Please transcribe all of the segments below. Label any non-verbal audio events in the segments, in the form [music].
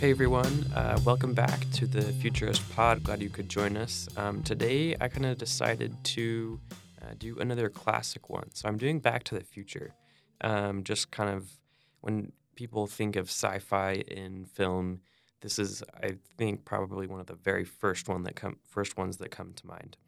Hey everyone, uh, welcome back to the Futurist Pod. Glad you could join us. Um, today I kind of decided to uh, do another classic one. So I'm doing Back to the Future. Um, just kind of when people think of sci-fi in film, this is I think probably one of the very first one that come first ones that come to mind.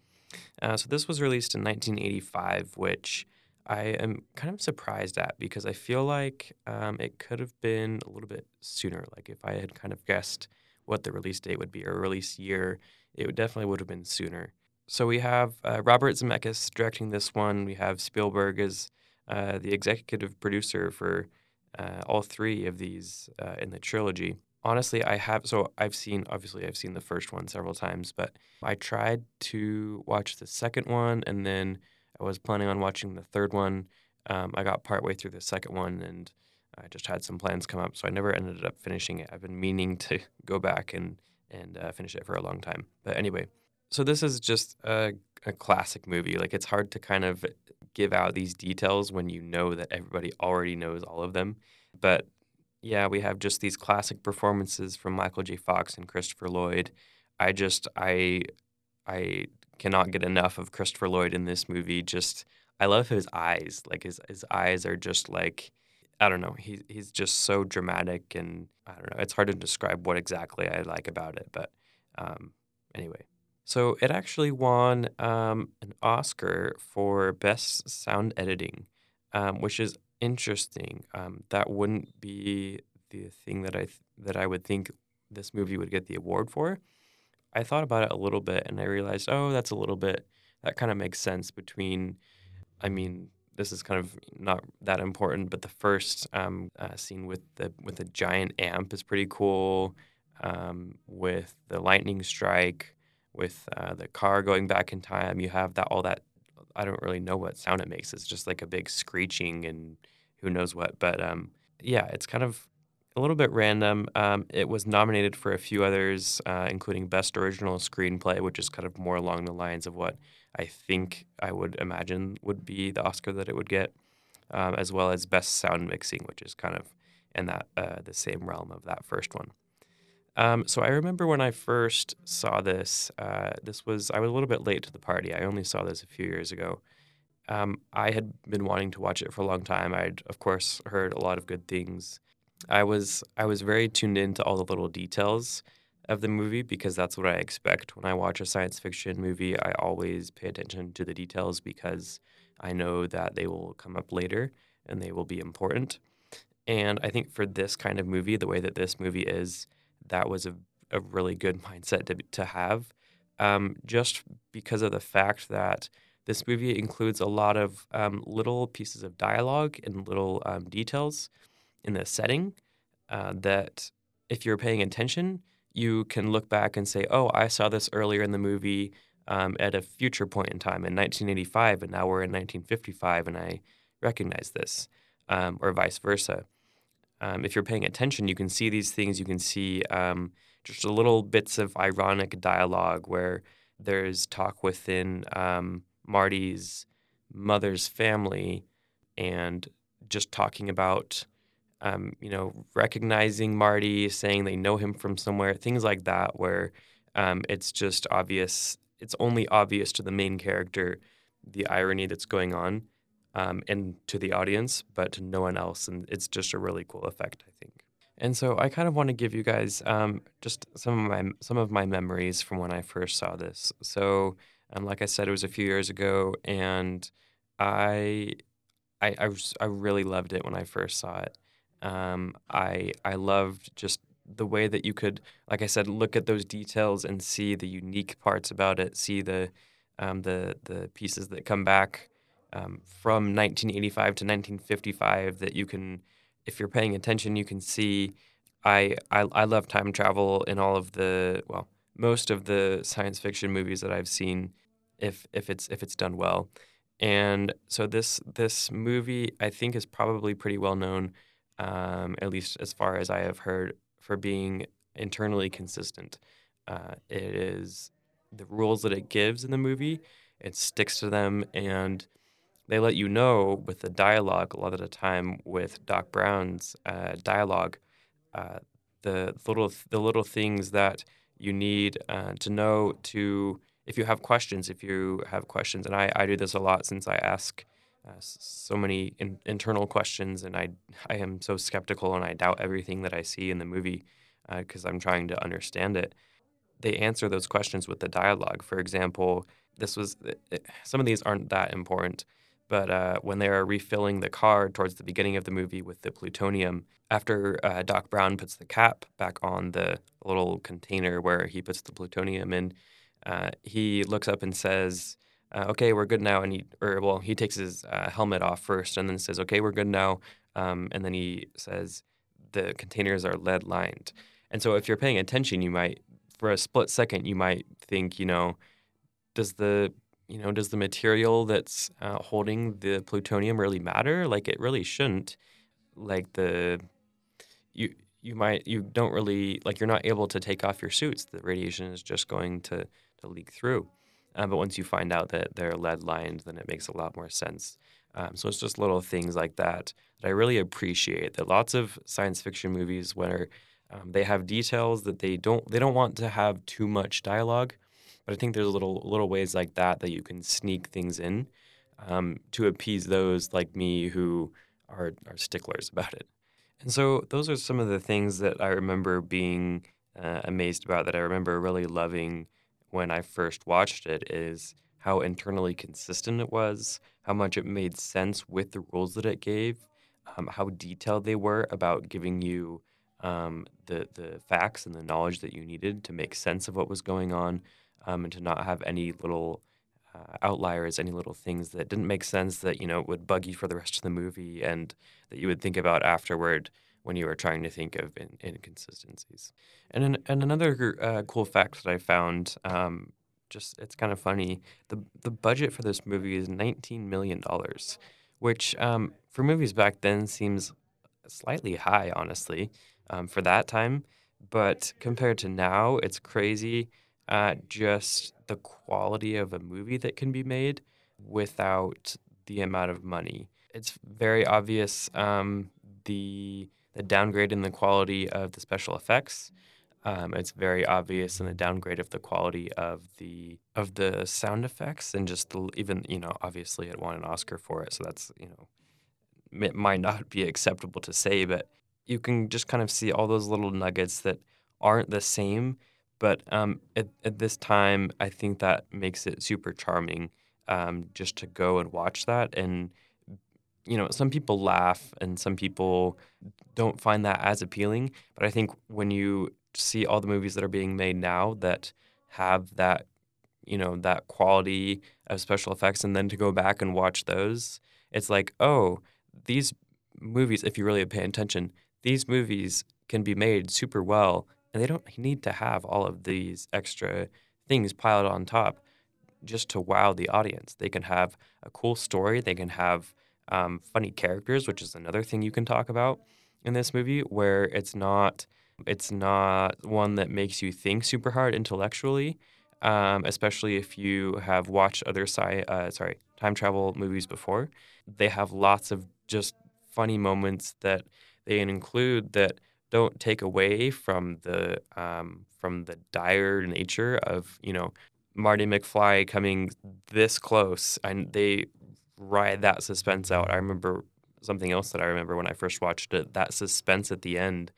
Uh, so this was released in 1985, which I am kind of surprised at because I feel like um, it could have been a little bit sooner. Like if I had kind of guessed what the release date would be or release year, it would definitely would have been sooner. So we have uh, Robert Zemeckis directing this one. We have Spielberg as uh, the executive producer for uh, all three of these uh, in the trilogy. Honestly, I have so I've seen obviously I've seen the first one several times, but I tried to watch the second one and then I was planning on watching the third one. Um, I got partway through the second one and I just had some plans come up, so I never ended up finishing it. I've been meaning to [laughs] go back and and uh, finish it for a long time. But anyway, so this is just a, a classic movie. Like it's hard to kind of give out these details when you know that everybody already knows all of them. But yeah, we have just these classic performances from Michael J. Fox and Christopher Lloyd. I just I I cannot get enough of Christopher Lloyd in this movie. Just I love his eyes. Like his his eyes are just like I don't know. He's he's just so dramatic and I don't know. It's hard to describe what exactly I like about it, but um, anyway. So it actually won um, an Oscar for best sound editing, um, which is interesting. Um, that wouldn't be the thing that I th- that I would think this movie would get the award for. I thought about it a little bit and I realized, oh, that's a little bit, that kind of makes sense between, I mean, this is kind of not that important, but the first um, uh, scene with the with the giant amp is pretty cool. Um, with the lightning strike, with uh, the car going back in time, you have that all that. I don't really know what sound it makes. It's just like a big screeching and who knows what. But um, yeah, it's kind of a little bit random. Um, it was nominated for a few others, uh, including Best Original Screenplay, which is kind of more along the lines of what I think I would imagine would be the Oscar that it would get, um, as well as Best Sound Mixing, which is kind of in that uh, the same realm of that first one. Um, so I remember when I first saw this. Uh, this was I was a little bit late to the party. I only saw this a few years ago. Um, I had been wanting to watch it for a long time. I'd of course heard a lot of good things I was I was very tuned into all the little details of the movie because that's what I expect when I watch a science fiction movie. I always pay attention to the details because I know that they will come up later and they will be important. And I think for this kind of movie, the way that this movie is, that was a, a really good [laughs] mindset to, to have, um, just because of the fact that this movie includes a lot of um, little pieces of dialogue and little um, details in the setting uh, that if you're paying attention, you can look back and say, oh, I saw this earlier in the movie um, at a future point in time in 1985, and now we're in 1955, and I recognize this, um, or vice versa. Um, if you're paying attention, you can see these things. You can see um, just little bits of ironic dialogue where there's talk within um, Marty's mother's family and just talking about um, you know, recognizing Marty, saying they know him from somewhere, things like that, where um, it's just obvious. It's only obvious to the main character the irony that's going on, um, and to the audience, but to no one else. And it's just a really cool effect, I think. And so I kind of want to give you guys um, just some of my some of my memories from when I first saw this. So, um, like I said, it was a few years ago, and I I, I, was, I really loved it when I first saw it. Um, I I loved just the way that you could, like I said, look at those details and see the unique parts about it, see the um, the the pieces that come back um, from 1985 to 1955 that you can, if you're paying attention, you can see. I, I I love time travel in all of the well most of the science fiction movies that I've seen, if if it's if it's done well, and so this this movie I think is probably pretty well known um, at least as far as I have heard, for being internally consistent. Uh, it is the rules that it gives in the movie, it sticks to them, and they let you know with the dialogue a lot of the time with Doc Brown's uh, dialogue. Uh, the little the little things that you need uh, to know to if you have questions if you have questions and I, I do this a lot since I ask uh, so many in, internal questions and I I am so skeptical and I doubt everything that I see in the movie because uh, I'm trying to understand it. They answer those questions with the dialogue. For example, this was it, some of these aren't that important, but uh, when they are refilling the car towards the beginning of the movie with the plutonium, after uh, Doc Brown puts the cap back on the little container where he puts the plutonium in, uh, he looks up and says, uh, "Okay, we're good now." And he, or well, he takes his uh, helmet off first, and then says, "Okay, we're good now." Um, and then he says, "The containers are lead lined." And so, if you're paying attention, you might, for a split second, you might think, you know, does the you know, does the material that's uh, holding the plutonium really matter? Like, it really shouldn't. Like the you you might you don't really like you're not able to take off your suits. The radiation is just going to to leak through. Uh, but once you find out that they're lead lined, then it makes a lot more sense. Um, so it's just little things like that that I really appreciate. That lots of science fiction movies, where um, they have details that they don't they don't want to have too much dialogue, but I think there's little little ways like that that you can sneak things in um, to appease those like me who are are sticklers about it. And so those are some of the things that I remember being uh, amazed about. That I remember really loving when I first watched it is how internally consistent it was, how much it made sense with the rules that it gave, um, how detailed they were about giving you um, the the facts and the knowledge that you needed to make sense of what was going on um, and to not have any little uh, outliers, any little things that didn't make sense that you know would bug you for the rest of the movie, and that you would think about afterward when you were trying to think of in, inconsistencies. And an, and another uh, cool fact that I found, um, just it's kind of funny. The the budget for this movie is nineteen million dollars, which um, for movies back then seems slightly high, honestly, um, for that time. But compared to now, it's crazy at just the quality of a movie that can be made without the amount of money. It's very obvious um, the the downgrade in the quality of the special effects. Um, it's very obvious in the downgrade of the quality of the of the sound effects and just the, even you know obviously it won an Oscar for it, so that's you know it might not be acceptable to say, but you can just kind of see all those little nuggets that aren't the same but um, at, at this time, I think that makes it super charming um, just to go and watch that. And, you know, some people laugh and some people don't find that as appealing. But I think when you see all the movies that are being made now that have that, you know, that quality of special effects, and then to go back and watch those, it's like, oh, these movies, if you really pay attention, these movies can be made super well and they don't need to have all of these extra things piled on top just to wow the audience. They can have a cool story. They can have um, funny characters, which is another thing you can talk about in this movie, where it's not it's not one that makes you think super hard intellectually, um, especially if you have watched other sci uh, sorry time travel movies before. They have lots of just funny moments that they include that don't take away from the um, from the dire nature of you know Marty McFly coming this close, and they ride that suspense out. I remember something else that I remember when I first watched it. That suspense at the end,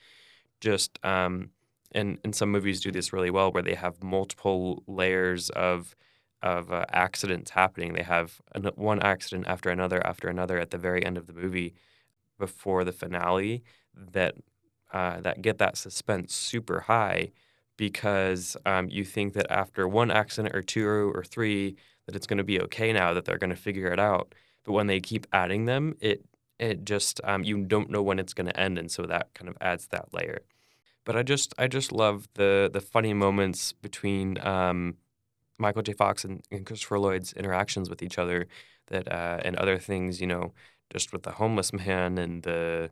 just um, and and some movies do this really well, where they have multiple layers of of uh, accidents happening. They have an, one accident after another after another at the very end of the movie before the finale that uh, that get that suspense super high because um, you think that after one accident or two or three that it's going to be okay now that they're going to figure it out. But when they keep adding them it it just um, you don't know when it's going to end and so that kind of adds that layer. But i just i just love the the funny moments between um, michael j. Fox and, and, christopher lloyd's interactions with each other that uh, and other things you know just with the homeless man and the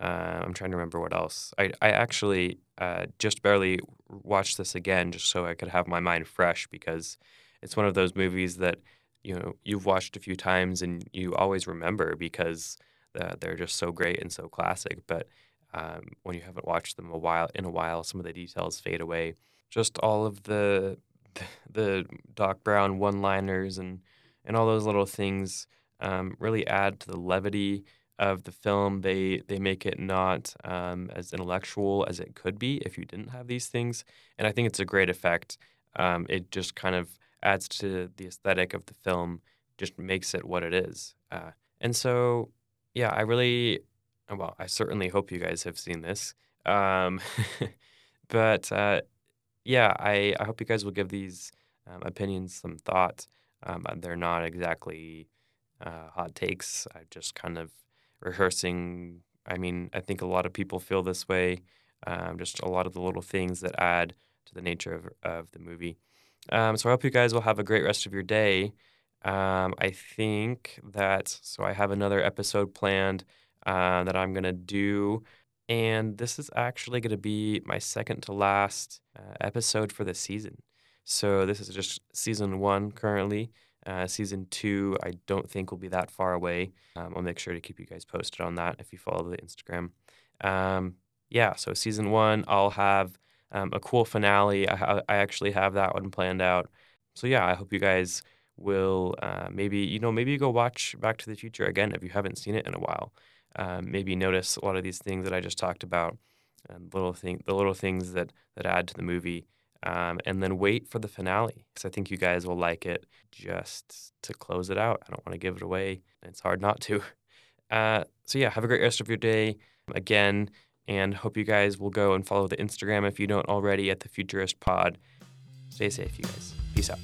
uh, I'm trying to remember what else. I, I actually uh, just barely watched this again just so I could have my mind fresh because it's one of those movies that you know you've watched a few times and you always remember because uh, they're just so great and so classic. But Um, when you haven't watched them a while in a while, some of the details fade away. Just all of the [laughs] the Doc Brown one-liners and and all those little things um, really add to the levity of the film. They they make it not um, as intellectual as it could be if you didn't have these things, and I think it's a great effect. Um, it just kind of adds to the aesthetic of the film, just makes it what it is. Uh, and so, yeah, I really, well, I certainly hope you guys have seen this. Um, [laughs] but uh, yeah, I, I hope you guys will give these um, opinions some thought. Um, they're not exactly uh, hot takes. I just kind of rehearsing. I mean, I think a lot of people feel this way. Um, just a lot of the little things that add to the nature of, of the movie. Um, so I hope you guys will have a great rest of your day. Um, I think that, so I have another episode planned uh, that I'm going to do. And this is actually going to be my second to last uh, episode for the season. So this is just season one currently. Uh, season two, I don't think will be that far away. Um, I'll make sure to keep you guys posted on that if you follow the Instagram. Um, yeah, so season one, I'll have um, a cool finale. I, I actually have that one planned out. So yeah, I hope you guys will uh, maybe you know maybe go watch Back to the Future again if you haven't seen it in a while. Um, maybe notice a lot of these things that I just talked about, and little thing the little things that that add to the movie. Um, and then wait for the finale because I think you guys will like it. Just to close it out, I don't want to give it away. It's hard not to. [laughs] Uh, so yeah, have a great rest of your day. Again, and hope you guys will go and follow the Instagram if you don't already at the Futurist Pod. Stay safe, you guys. Peace out.